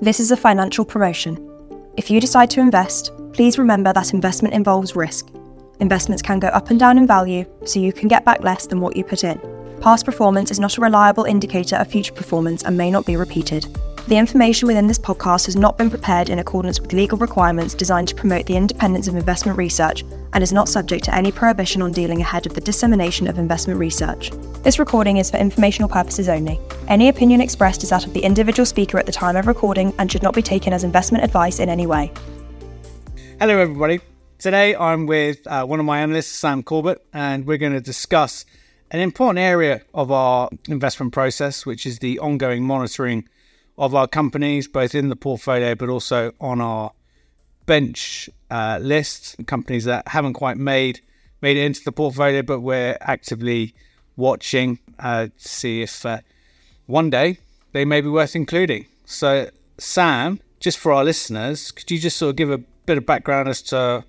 This is a financial promotion. If you decide to invest, please remember that investment involves risk. Investments can go up and down in value, so you can get back less than what you put in. Past performance is not a reliable indicator of future performance and may not be repeated. The information within this podcast has not been prepared in accordance with legal requirements designed to promote the independence of investment research and is not subject to any prohibition on dealing ahead of the dissemination of investment research. This recording is for informational purposes only. Any opinion expressed is that of the individual speaker at the time of recording and should not be taken as investment advice in any way. Hello, everybody. Today I'm with uh, one of my analysts, Sam Corbet, and we're going to discuss an important area of our investment process, which is the ongoing monitoring of our companies, both in the portfolio but also on our bench uh, list. Companies that haven't quite made made it into the portfolio, but we're actively watching uh, to see if uh, one day they may be worth including. So, Sam, just for our listeners, could you just sort of give a bit of background as to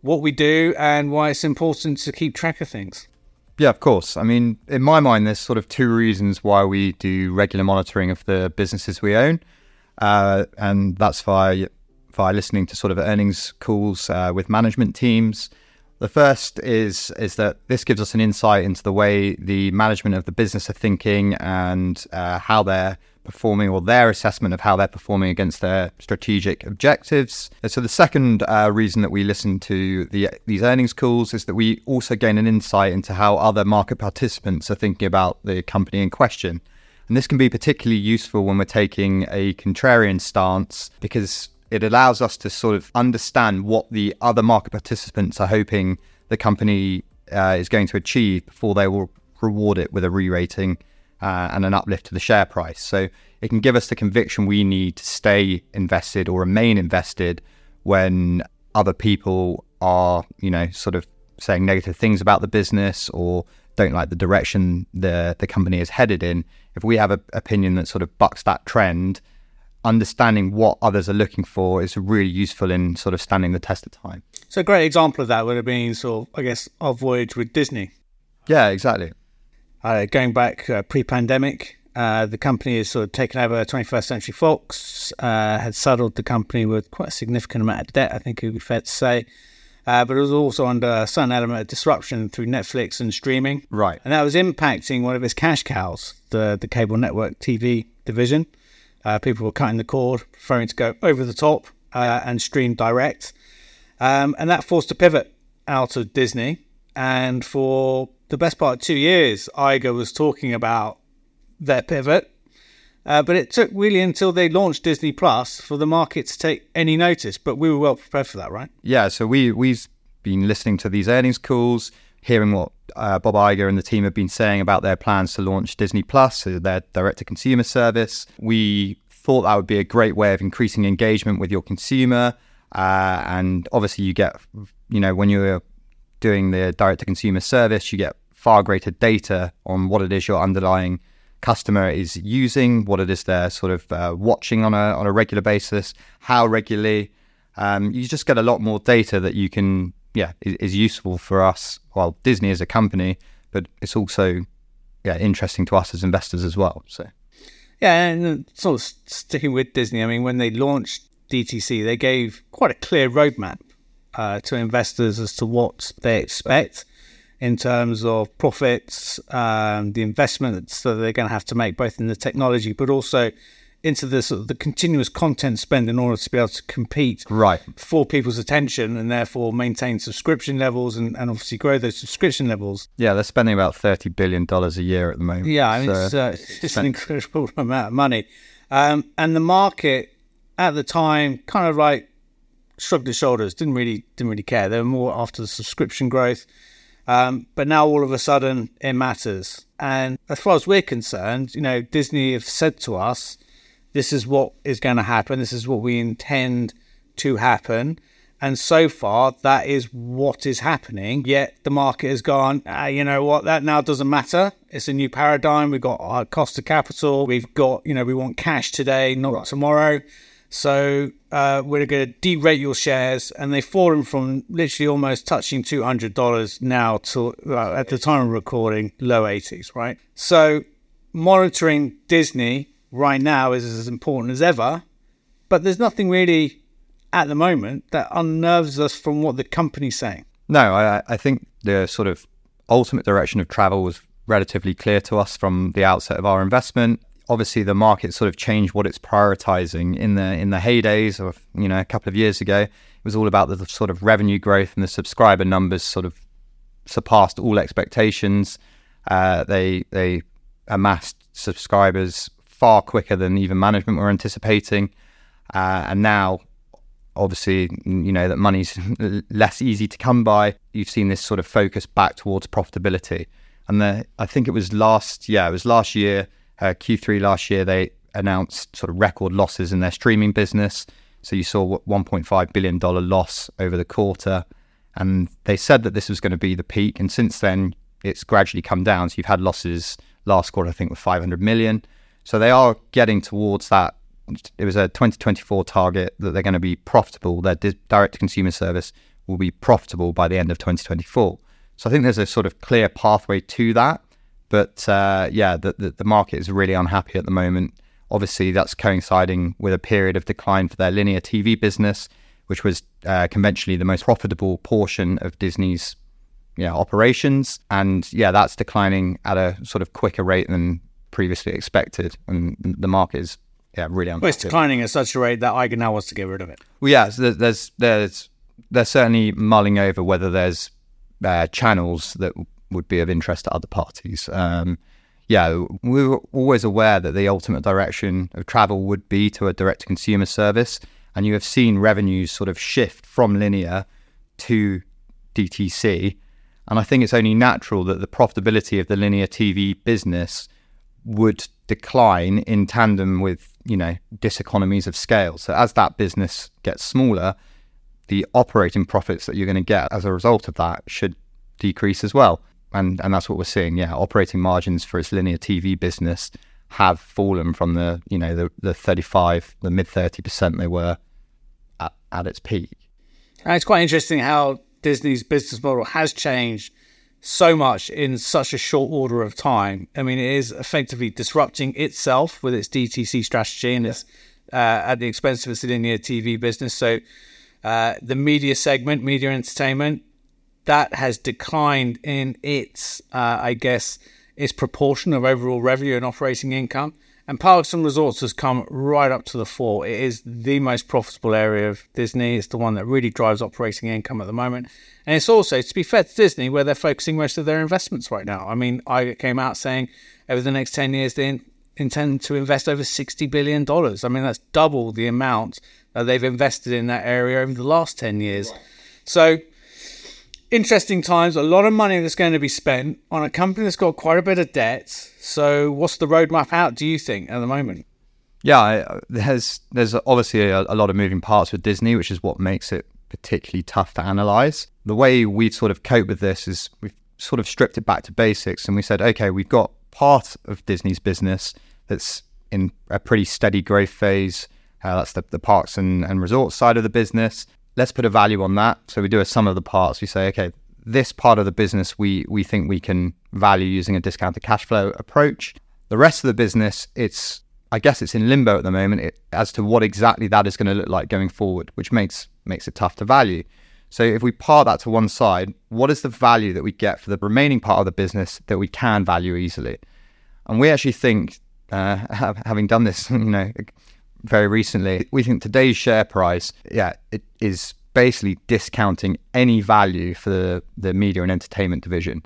what we do and why it's important to keep track of things? Yeah, of course. I mean, in my mind, there's sort of two reasons why we do regular monitoring of the businesses we own, uh, and that's via via listening to sort of earnings calls uh, with management teams. The first is is that this gives us an insight into the way the management of the business are thinking and uh, how they're performing or their assessment of how they're performing against their strategic objectives. And so the second uh, reason that we listen to the, these earnings calls is that we also gain an insight into how other market participants are thinking about the company in question. And this can be particularly useful when we're taking a contrarian stance because it allows us to sort of understand what the other market participants are hoping the company uh, is going to achieve before they will reward it with a re-rating uh, and an uplift to the share price. So it can give us the conviction we need to stay invested or remain invested when other people are, you know, sort of saying negative things about the business or don't like the direction the the company is headed in. If we have an opinion that sort of bucks that trend, understanding what others are looking for is really useful in sort of standing the test of time. So a great example of that would have been sort of, I guess, our voyage with Disney. Yeah, exactly. Uh, going back uh, pre-pandemic, uh, the company has sort of taken over 21st Century Fox, uh, had saddled the company with quite a significant amount of debt, I think it would be fair to say. Uh, but it was also under a certain element of disruption through Netflix and streaming. Right. And that was impacting one of its cash cows, the, the cable network TV division. Uh, people were cutting the cord, preferring to go over the top and stream direct. Um, and that forced a pivot out of Disney. And for the best part two years, Iger was talking about their pivot. Uh, but it took really until they launched Disney Plus for the market to take any notice. But we were well prepared for that, right? Yeah. So we we've been listening to these earnings calls, hearing what uh, Bob Iger and the team have been saying about their plans to launch Disney Plus, their direct to consumer service. We thought that would be a great way of increasing engagement with your consumer. Uh, and obviously, you get, you know, when you're doing the direct to consumer service, you get far greater data on what it is your underlying customer is using, what it is they're sort of uh, watching on a on a regular basis, how regularly. Um, you just get a lot more data that you can, yeah, is, is, useful for us. Well, Disney as a company, but it's also, yeah, interesting to us as investors as well. So, yeah, and sort of sticking with Disney. I mean, when they launched DTC, they gave quite a clear roadmap uh, to investors as to what they expect in terms of profits, um, the investments that they're going to have to make, both in the technology but also into the sort of the continuous content spend in order to be able to compete right for people's attention and therefore maintain subscription levels and, and obviously grow those subscription levels. Yeah, they're spending about thirty billion dollars a year at the moment. Yeah, I mean so it's, uh, it's an incredible amount of money, um, and the market at the time kind of like shrugged his shoulders, didn't really didn't really care. They were more after the subscription growth. Um, but now all of a sudden it matters. And as far as we're concerned, you know, Disney have said to us, this is what is going to happen. This is what we intend to happen. And so far, that is what is happening. Yet the market has gone, ah, you know what, that now doesn't matter. It's a new paradigm. We've got our cost of capital. We've got, you know, we want cash today, not right. tomorrow. So uh, we're going to derate your shares, and they've fallen from literally almost touching two hundred dollars now to uh, at the time of recording low eighties, right? So monitoring Disney right now is as important as ever but there's nothing really at the moment that unnerves us from what the company's saying. No, I, I think the sort of ultimate direction of travel was relatively clear to us from the outset of our investment. Obviously, the market sort of changed what it's prioritizing in the in the heydays of you know a couple of years ago. It was all about the sort of revenue growth and the subscriber numbers sort of surpassed all expectations. Uh, they they amassed subscribers far quicker than even management were anticipating, uh, and now obviously you know that money's less easy to come by. You've seen this sort of focus back towards profitability, and the, I think it was last yeah it was last year uh, Q3 last year they announced sort of record losses in their streaming business. So you saw 1.5 billion dollar loss over the quarter, and they said that this was going to be the peak, and since then it's gradually come down. So you've had losses last quarter I think with 500 million. So they are getting towards that it was a 2024 target that they're going to be profitable. Their direct to consumer service will be profitable by the end of 2024. So I think there's a sort of clear pathway to that. But uh, yeah, the, the, the market is really unhappy at the moment. Obviously, that's coinciding with a period of decline for their linear TV business, which was uh, conventionally the most profitable portion of Disney's yeah, operations. And yeah, that's declining at a sort of quicker rate than previously expected. And the market is yeah, really unhappy. Well, it's declining at such a rate that Iger now wants to get rid of it. Well, yeah, so there's there's they're certainly mulling over whether there's uh, channels that would be of interest to other parties. Um, yeah, we were always aware that the ultimate direction of travel would be to a direct to consumer service, and you have seen revenues sort of shift from linear to DTC. And I think it's only natural that the profitability of the linear TV business would decline in tandem with you know diseconomies of scale. So as that business gets smaller, the operating profits that you're going to get as a result of that should decrease as well. And and that's what we're seeing. Yeah, operating margins for its linear TV business have fallen from the you know the the 35, the mid 30 percent they were at, at its peak. And it's quite interesting how Disney's business model has changed so much in such a short order of time. I mean, it is effectively disrupting itself with its DTC strategy and it's uh, at the expense of its linear TV business. So, uh, the media segment, media entertainment, that has declined in its, uh, I guess, its proportion of overall revenue and operating income. And parks and resorts has come right up to the fore. It is the most profitable area of Disney. It's the one that really drives operating income at the moment. And it's also, to be fair to Disney, where they're focusing most of their investments right now. I mean, I came out saying over the next 10 years, they intend to invest over $60 billion. I mean, that's double the amount that they've invested in that area over the last 10 years. So, interesting times, a lot of money that's going to be spent on a company that's got quite a bit of debt. So, what's the roadmap out? Do you think at the moment? Yeah, there's there's obviously a, a, lot of moving parts with Disney, which is what makes it particularly tough to analyze. The way we've sort of coped with this is we've sort of stripped it back to basics, and we said, okay, we've got part of Disney's business that's in a pretty steady growth phase. Uh, that's the, the parks and, and resorts side of the business let's put a value on that. So we do a sum of the parts. We say, okay, this part of the business we we think we can value using a discounted cash flow approach. The rest of the business, it's I guess it's in limbo at the moment it, as to what exactly that is going to look like going forward, which makes makes it tough to value. So if we part that to one side, what is the value that we get for the remaining part of the business that we can value easily? And we actually think, uh, having done this, you know, very recently. We think today's share price, yeah, it is basically discounting any value for the, the media and entertainment division.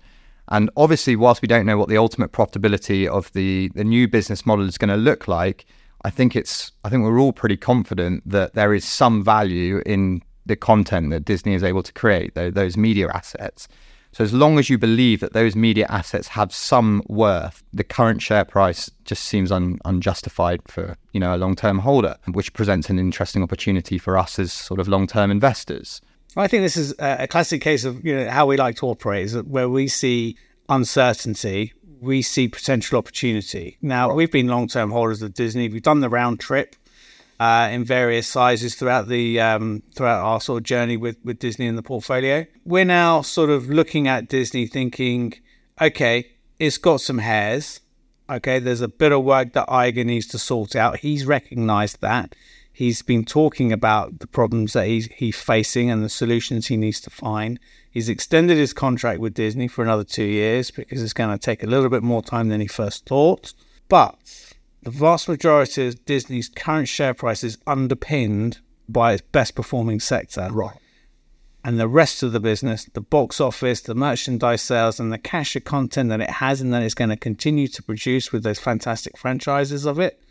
And obviously, whilst we don't know what the ultimate profitability of the, the new business model is going to look like, I think it's I think we're all pretty confident that there is some value in the content that Disney is able to create, those media assets. So as long as you believe that those media assets have some worth, the current share price just seems un- unjustified for you know a long-term holder, which presents an interesting opportunity for us as sort of long-term investors. I think this is a classic case of you know how we like to operate, is where we see uncertainty, we see potential opportunity. Now we've been long-term holders of Disney. We've done the round trip uh, in various sizes throughout the um, throughout our sort of journey with with Disney in the portfolio. We're now sort of looking at Disney, thinking, okay, it's got some hairs. Okay, there's a bit of work that Iger needs to sort out. He's recognised that. He's been talking about the problems that he's, he's facing and the solutions he needs to find. He's extended his contract with Disney for another two years because it's going to take a little bit more time than he first thought. But the vast majority of Disney's current share price is underpinned by its best performing sector. Right. And the rest of the business, the box office, the merchandise sales, and the cache of content that it has and that it's going to continue to produce with those fantastic franchises of it,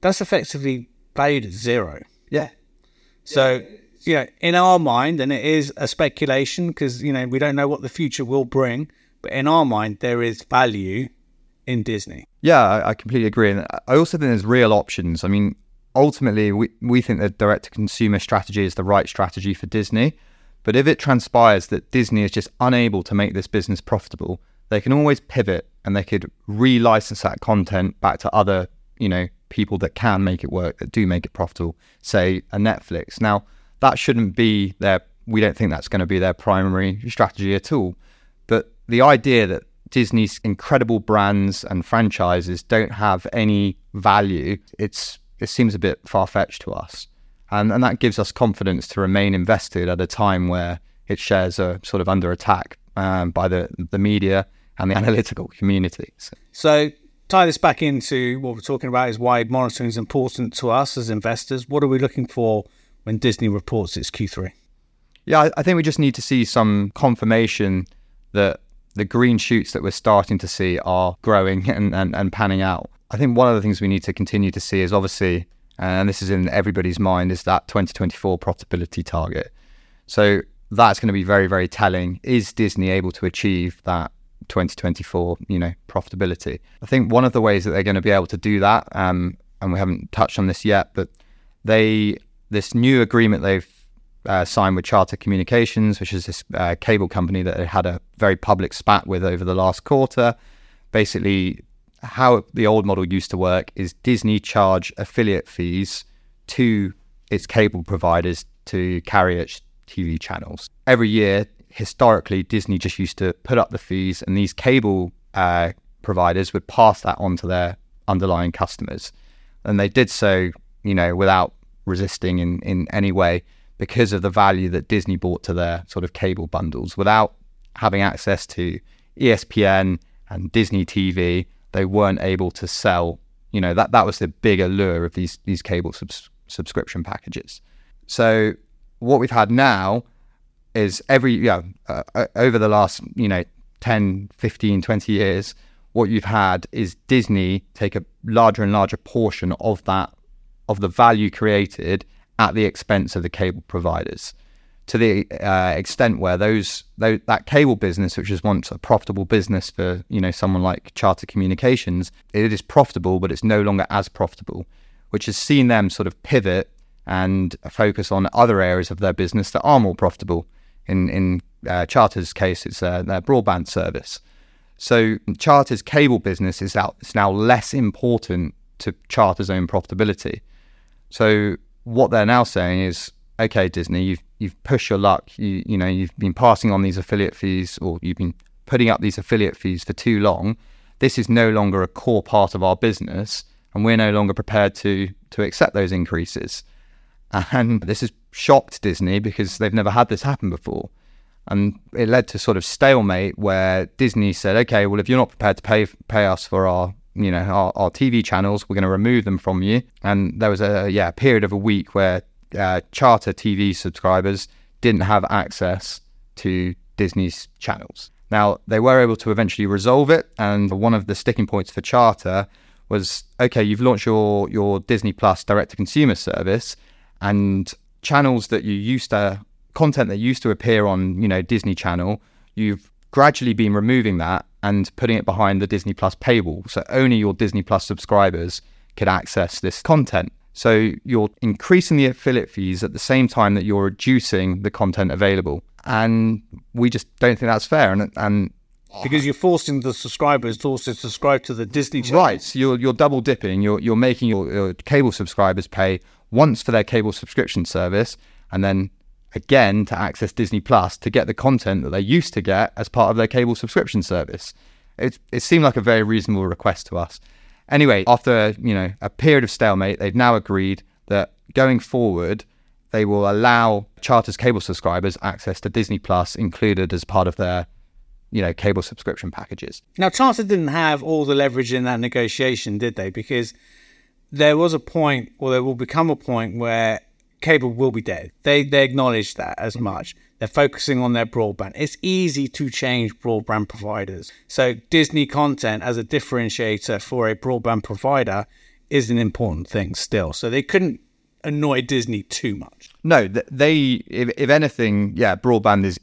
that's effectively valued at zero. Yeah. So, you know, in our mind, and it is a speculation because, you know, we don't know what the future will bring, but in our mind, there is value in Disney. Yeah, I, completely agree. And I also think there's real options. I mean, ultimately, we, we think the direct to consumer strategy is the right strategy for Disney. But if it transpires that Disney is just unable to make this business profitable, they can always pivot and they could re-license that content back to other, you know, people that can make it work, that do make it profitable, say a Netflix. Now, that shouldn't be their we don't think that's going to be their primary strategy at all. But the idea that Disney's incredible brands and franchises don't have any value, it's it seems a bit far fetched to us. And, and that gives us confidence to remain invested at a time where its shares are sort of under attack um, by the, the media and the analytical community. So. so, tie this back into what we're talking about is why monitoring is important to us as investors. What are we looking for when Disney reports its Q3? Yeah, I, I think we just need to see some confirmation that the green shoots that we're starting to see are growing and, and, and panning out. I think one of the things we need to continue to see is obviously, and this is in everybody's mind, is that 2024 profitability target. So that's going to be very, very telling. Is Disney able to achieve that 2024, you know, profitability? I think one of the ways that they're going to be able to do that, um, and we haven't touched on this yet, but they this new agreement they've uh, signed with Charter Communications, which is this uh, cable company that had a very public spat with over the last quarter. Basically, how the old model used to work is Disney charge affiliate fees to its cable providers to carry its TV channels. Every year, historically, Disney just used to put up the fees, and these cable uh, providers would pass that on to their underlying customers. And they did so, you know, without resisting in, in any way because of the value that Disney brought to their sort of cable bundles. Without having access to ESPN and Disney TV, they weren't able to sell. You know that that was the big allure of these these cable subs- subscription packages. So what we've had now is every yeah uh, uh over the last you know 10 15 20 years what you've had is disney take a larger and larger portion of that of the value created at the expense of the cable providers to the uh, extent where those, those, that cable business, which is once a profitable business for you know someone like Charter Communications, it is profitable, but it's no longer as profitable, which has seen them sort of pivot and focus on other areas of their business that are more profitable. In in uh, Charter's case, it's uh, their broadband service. So Charter's cable business is out. It's now less important to Charter's own profitability. So what they're now saying is, okay, Disney, you've you've pushed your luck. You you know you've been passing on these affiliate fees, or you've been putting up these affiliate fees for too long. This is no longer a core part of our business, and we're no longer prepared to to accept those increases. And this has shocked Disney because they've never had this happen before. And it led to sort of stalemate where Disney said, okay, well, if you're not prepared to pay pay us for our you know our, our TV channels. We're going to remove them from you. And there was a yeah period of a week where uh, charter TV subscribers didn't have access to Disney's channels. Now they were able to eventually resolve it, and one of the sticking points for Charter was okay. You've launched your your Disney Plus direct to consumer service, and channels that you used to content that used to appear on you know Disney Channel, you've gradually been removing that and putting it behind the Disney Plus paywall. So only your Disney Plus subscribers could access this content. So you're increasing the affiliate fees at the same time that you're reducing the content available. And we just don't think that's fair. And, and because you're forcing the subscribers to also subscribe to the Disney channel. Right. So you're, you're double dipping. You're, you're making your, your cable subscribers pay once for their cable subscription service and then again to access Disney Plus to get the content that they used to get as part of their cable subscription service. It, it seemed like a very reasonable request to us. Anyway, after you know a period of stalemate, they've now agreed that going forward, they will allow Charter's cable subscribers access to Disney Plus included as part of their you know cable subscription packages. Now, Charter didn't have all the leverage in that negotiation, did they? Because there was a point, or there will become a point where cable will be dead. They they acknowledge that as mm. much. They're focusing on their broadband. It's easy to change broadband providers. So Disney content as a differentiator for a broadband provider is an important thing still. So they couldn't annoy Disney too much. No, they if, if anything, yeah, broadband is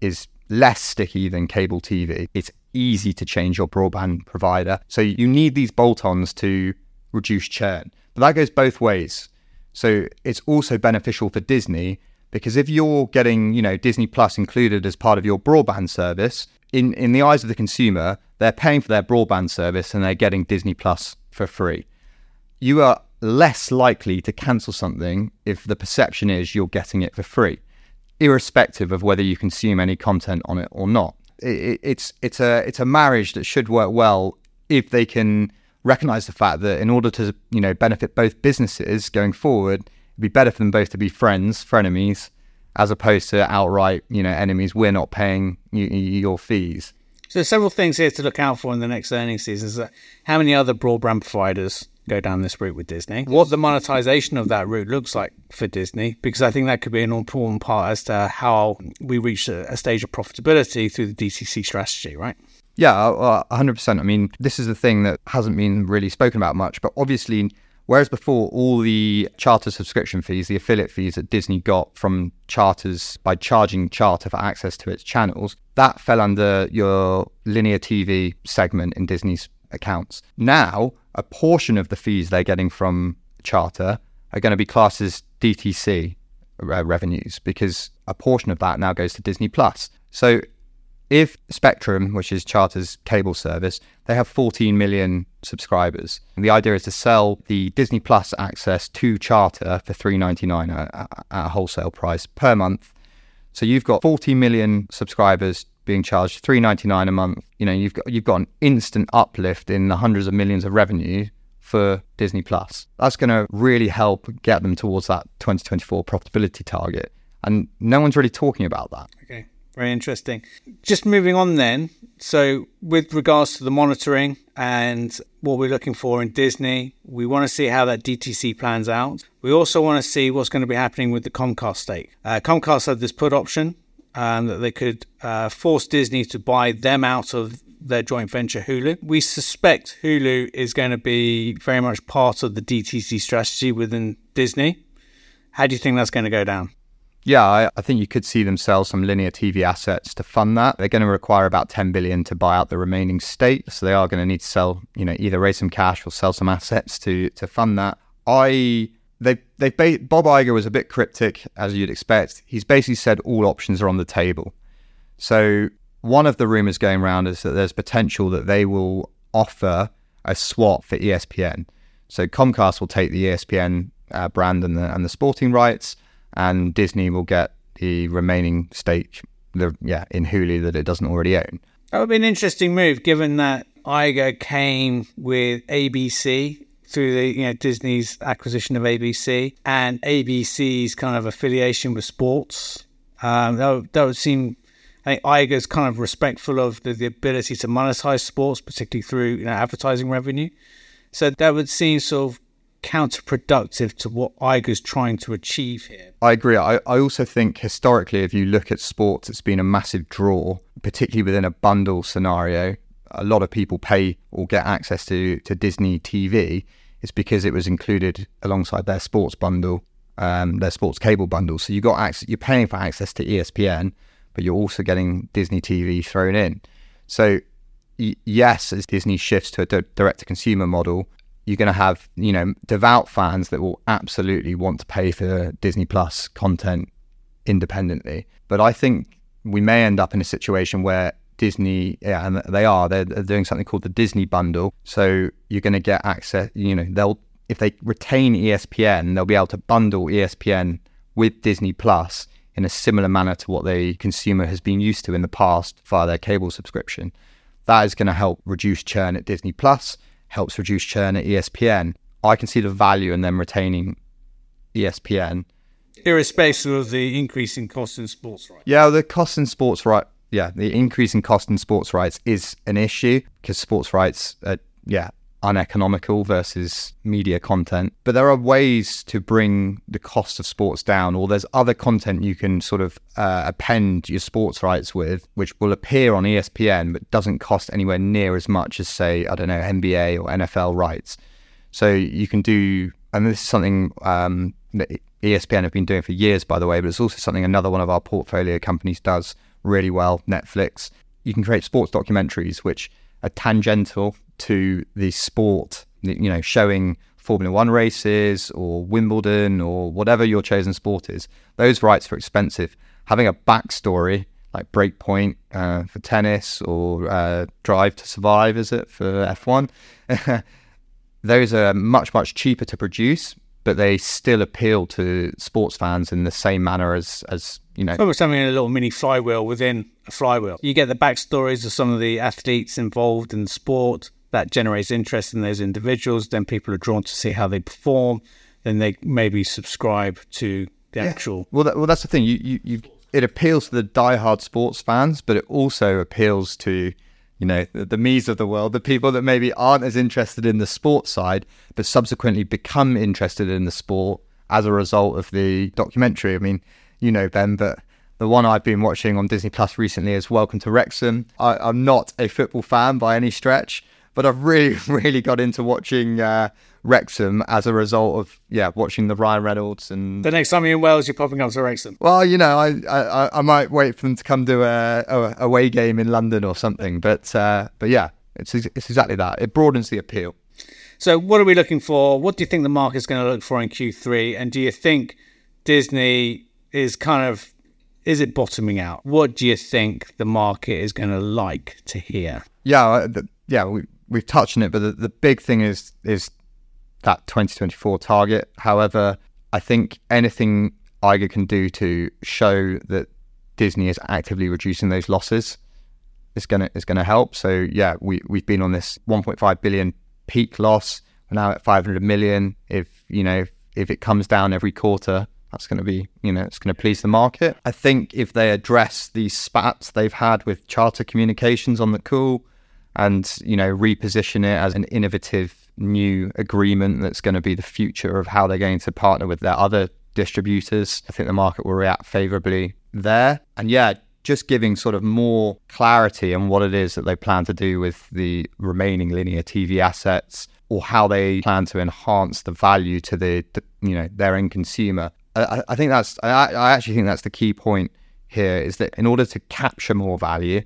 is less sticky than cable TV. It's easy to change your broadband provider. So you need these bolt-ons to reduce churn. But that goes both ways. So it's also beneficial for Disney because if you're getting, you know, Disney Plus included as part of your broadband service, in, in the eyes of the consumer, they're paying for their broadband service and they're getting Disney Plus for free. You are less likely to cancel something if the perception is you're getting it for free, irrespective of whether you consume any content on it or not. It, it's it's a it's a marriage that should work well if they can recognize the fact that in order to you know benefit both businesses going forward, it'd be better for them both to be friends, frenemies, as opposed to outright you know enemies. We're not paying you, your fees. So there's several things here to look out for in the next earnings season. Is that how many other broadband providers go down this route with Disney? What the monetization of that route looks like for Disney, because I think that could be an important part as to how we reach a, a stage of profitability through the DTC strategy, right? Yeah, uh, 100%. I mean, this is the thing that hasn't been really spoken about much, but obviously, whereas before all the charter subscription fees, the affiliate fees that Disney got from charters by charging Charter for access to its channels, that fell under your linear TV segment in Disney's accounts. Now, a portion of the fees they're getting from Charter are going to be classed as DTC uh, revenues because a portion of that now goes to Disney Plus. So if Spectrum, which is Charter's cable service, they have 14 million subscribers. And the idea is to sell the Disney Plus access to Charter for 3.99 at, at a wholesale price per month. So you've got 40 million subscribers being charged 3.99 a month. You know, you've got you've got an instant uplift in the hundreds of millions of revenue for Disney Plus. That's going to really help get them towards that 2024 profitability target. And no one's really talking about that. Okay. Very interesting. Just moving on then. So, with regards to the monitoring and what we're looking for in Disney, we want to see how that DTC plans out. We also want to see what's going to be happening with the Comcast stake. Uh, Comcast had this put option um, that they could uh, force Disney to buy them out of their joint venture Hulu. We suspect Hulu is going to be very much part of the DTC strategy within Disney. How do you think that's going to go down? Yeah, I, I, think you could see them sell some linear TV assets to fund that. They're going to require about 10 billion to buy out the remaining stake, so they are going to need to sell, you know, either raise some cash or sell some assets to to fund that. I they they Bob Iger was a bit cryptic as you'd expect. He's basically said all options are on the table. So one of the rumors going around is that there's potential that they will offer a swap for ESPN. So Comcast will take the ESPN uh, brand and the and the sporting rights and Disney will get the remaining stake, the yeah, in Hulu that it doesn't already own. That would be an interesting move, given that Iger came with ABC through the you know Disney's acquisition of ABC and ABC's kind of affiliation with sports. Um, that, would, that would seem. I think Iger's kind of respectful of the, the ability to monetize sports, particularly through you know, advertising revenue. So that would seem sort of counterproductive to what Iger's trying to achieve here. I agree. I, I also think historically, if you look at sports, it's been a massive draw, particularly within a bundle scenario. A lot of people pay or get access to, to Disney TV. It's because it was included alongside their sports bundle, um, their sports cable bundle. So you got access, you're paying for access to ESPN, but you're also getting Disney TV thrown in. So yes, as Disney shifts to a direct to consumer model, you're going to have you know devout fans that will absolutely want to pay for Disney Plus content independently. But I think we may end up in a situation where Disney, yeah, and they are they're, they're doing something called the Disney Bundle. So you're going to get access. You know, they'll if they retain ESPN, they'll be able to bundle ESPN with Disney Plus in a similar manner to what the consumer has been used to in the past via their cable subscription. That is going to help reduce churn at Disney Plus helps reduce churn at ESPN. I can see the value in them retaining ESPN. Irrespective of the increase in cost in sports rights. Yeah, the cost in sports right. Yeah, the increase in cost in sports rights is an issue because sports rights, are, yeah, uneconomical versus media content. But there are ways to bring the cost of sports down, or there's other content you can sort of uh, append your sports rights with, which will appear on ESPN but doesn't cost anywhere near as much as, say, I don't know, NBA or NFL rights. So you can do, and this is something um, that ESPN have been doing for years, by the way, but it's also something another one of our portfolio companies does really well, Netflix. You can create sports documentaries which are tangential to the sport, you know, showing Formula One races or Wimbledon or whatever your chosen sport is. Those rights are expensive. Having a backstory like Break Point uh, for tennis or uh, Drive to Survive, is it for F1? Those are much, much cheaper to produce, but they still appeal to sports fans in the same manner as, as you know. It's almost having a little mini flywheel within a flywheel. You get the backstories of some of the athletes involved in the sport. That generates interest in those individuals. Then people are drawn to see how they perform. Then they maybe subscribe to the yeah. actual. Well, that, well, that's the thing. You, you, you, it appeals to the die-hard sports fans, but it also appeals to you know, the, the me's of the world, the people that maybe aren't as interested in the sports side, but subsequently become interested in the sport as a result of the documentary. I mean, you know, Ben, but the one I've been watching on Disney Plus recently is Welcome to Wrexham. I, am not a football fan by any stretch, but I've really, really got into watching uh, Wrexham as a result of yeah watching the Ryan Reynolds and the next time you're in Wales, you're popping up to Wrexham. Well, you know, I I, I might wait for them to come to a, a away game in London or something, but uh, but yeah, it's it's exactly that. It broadens the appeal. So, what are we looking for? What do you think the market's going to look for in Q3? And do you think Disney is kind of is it bottoming out? What do you think the market is going to like to hear? Yeah, yeah, we, we've touched on it, but the, the big thing is is that 2024 target. However, I think anything Iger can do to show that Disney is actively reducing those losses is gonna is gonna help. So yeah, we we've been on this 1.5 billion peak loss. We're now at 500 million. If you know if, if it comes down every quarter, that's going to be you know it's going to please the market. I think if they address these spats they've had with Charter Communications on the call, and you know reposition it as an innovative new agreement that's going to be the future of how they're going to partner with their other distributors. I think the market will react favorably there. And yeah, just giving sort of more clarity on what it is that they plan to do with the remaining linear TV assets or how they plan to enhance the value to the, the you know their end consumer. I, I think that's I, I actually think that's the key point here is that in order to capture more value,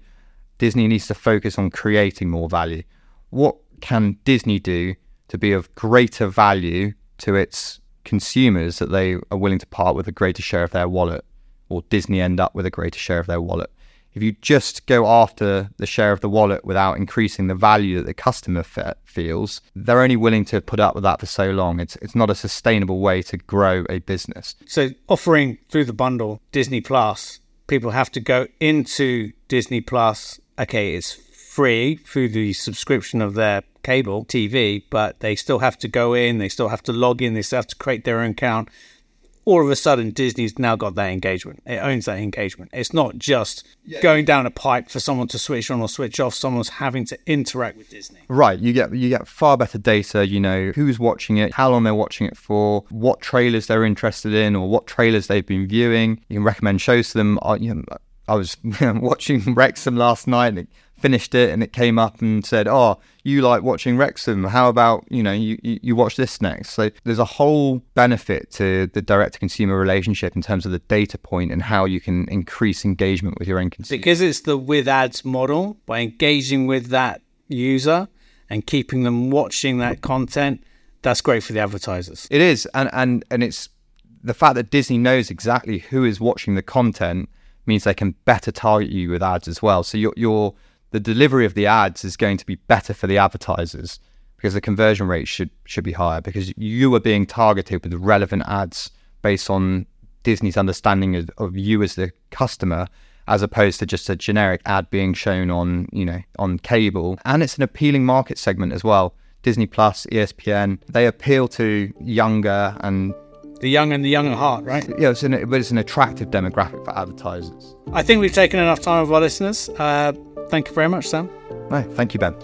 Disney needs to focus on creating more value. What can Disney do to be of greater value to its consumers that they are willing to part with a greater share of their wallet, or Disney end up with a greater share of their wallet. If you just go after the share of the wallet without increasing the value that the customer fe- feels, they're only willing to put up with that for so long. It's it's not a sustainable way to grow a business. So offering through the bundle Disney Plus, people have to go into Disney Plus. Okay, it's free through the subscription of their cable TV, but they still have to go in, they still have to log in, they still have to create their own account. All of a sudden, Disney's now got that engagement. It owns that engagement. It's not just yeah. going down a pipe for someone to switch on or switch off. Someone's having to interact with Disney. Right. You get you get far better data. You know who's watching it, how long they're watching it for, what trailers they're interested in, or what trailers they've been viewing. You can recommend shows to them. Uh, you know, I was watching Wrexham last night and it finished it and it came up and said, "Oh, you like watching Wrexham? How about you know you you watch this next?" So there's a whole benefit to the direct to consumer relationship in terms of the data point and how you can increase engagement with your end consumer. Because it's the with ads model by engaging with that user and keeping them watching that content. That's great for the advertisers. It is, and and and it's the fact that Disney knows exactly who is watching the content means they can better target you with ads as well. So you're, you're the delivery of the ads is going to be better for the advertisers because the conversion rate should should be higher because you are being targeted with relevant ads based on Disney's understanding of, of you as the customer as opposed to just a generic ad being shown on you know on cable and it's an appealing market segment as well Disney Plus ESPN they appeal to younger and the young and the young at heart, right? Yeah, it's an, it's an attractive demographic for advertisers. I think we've taken enough time with our listeners. Uh, thank you very much, Sam. No, thank you, Ben.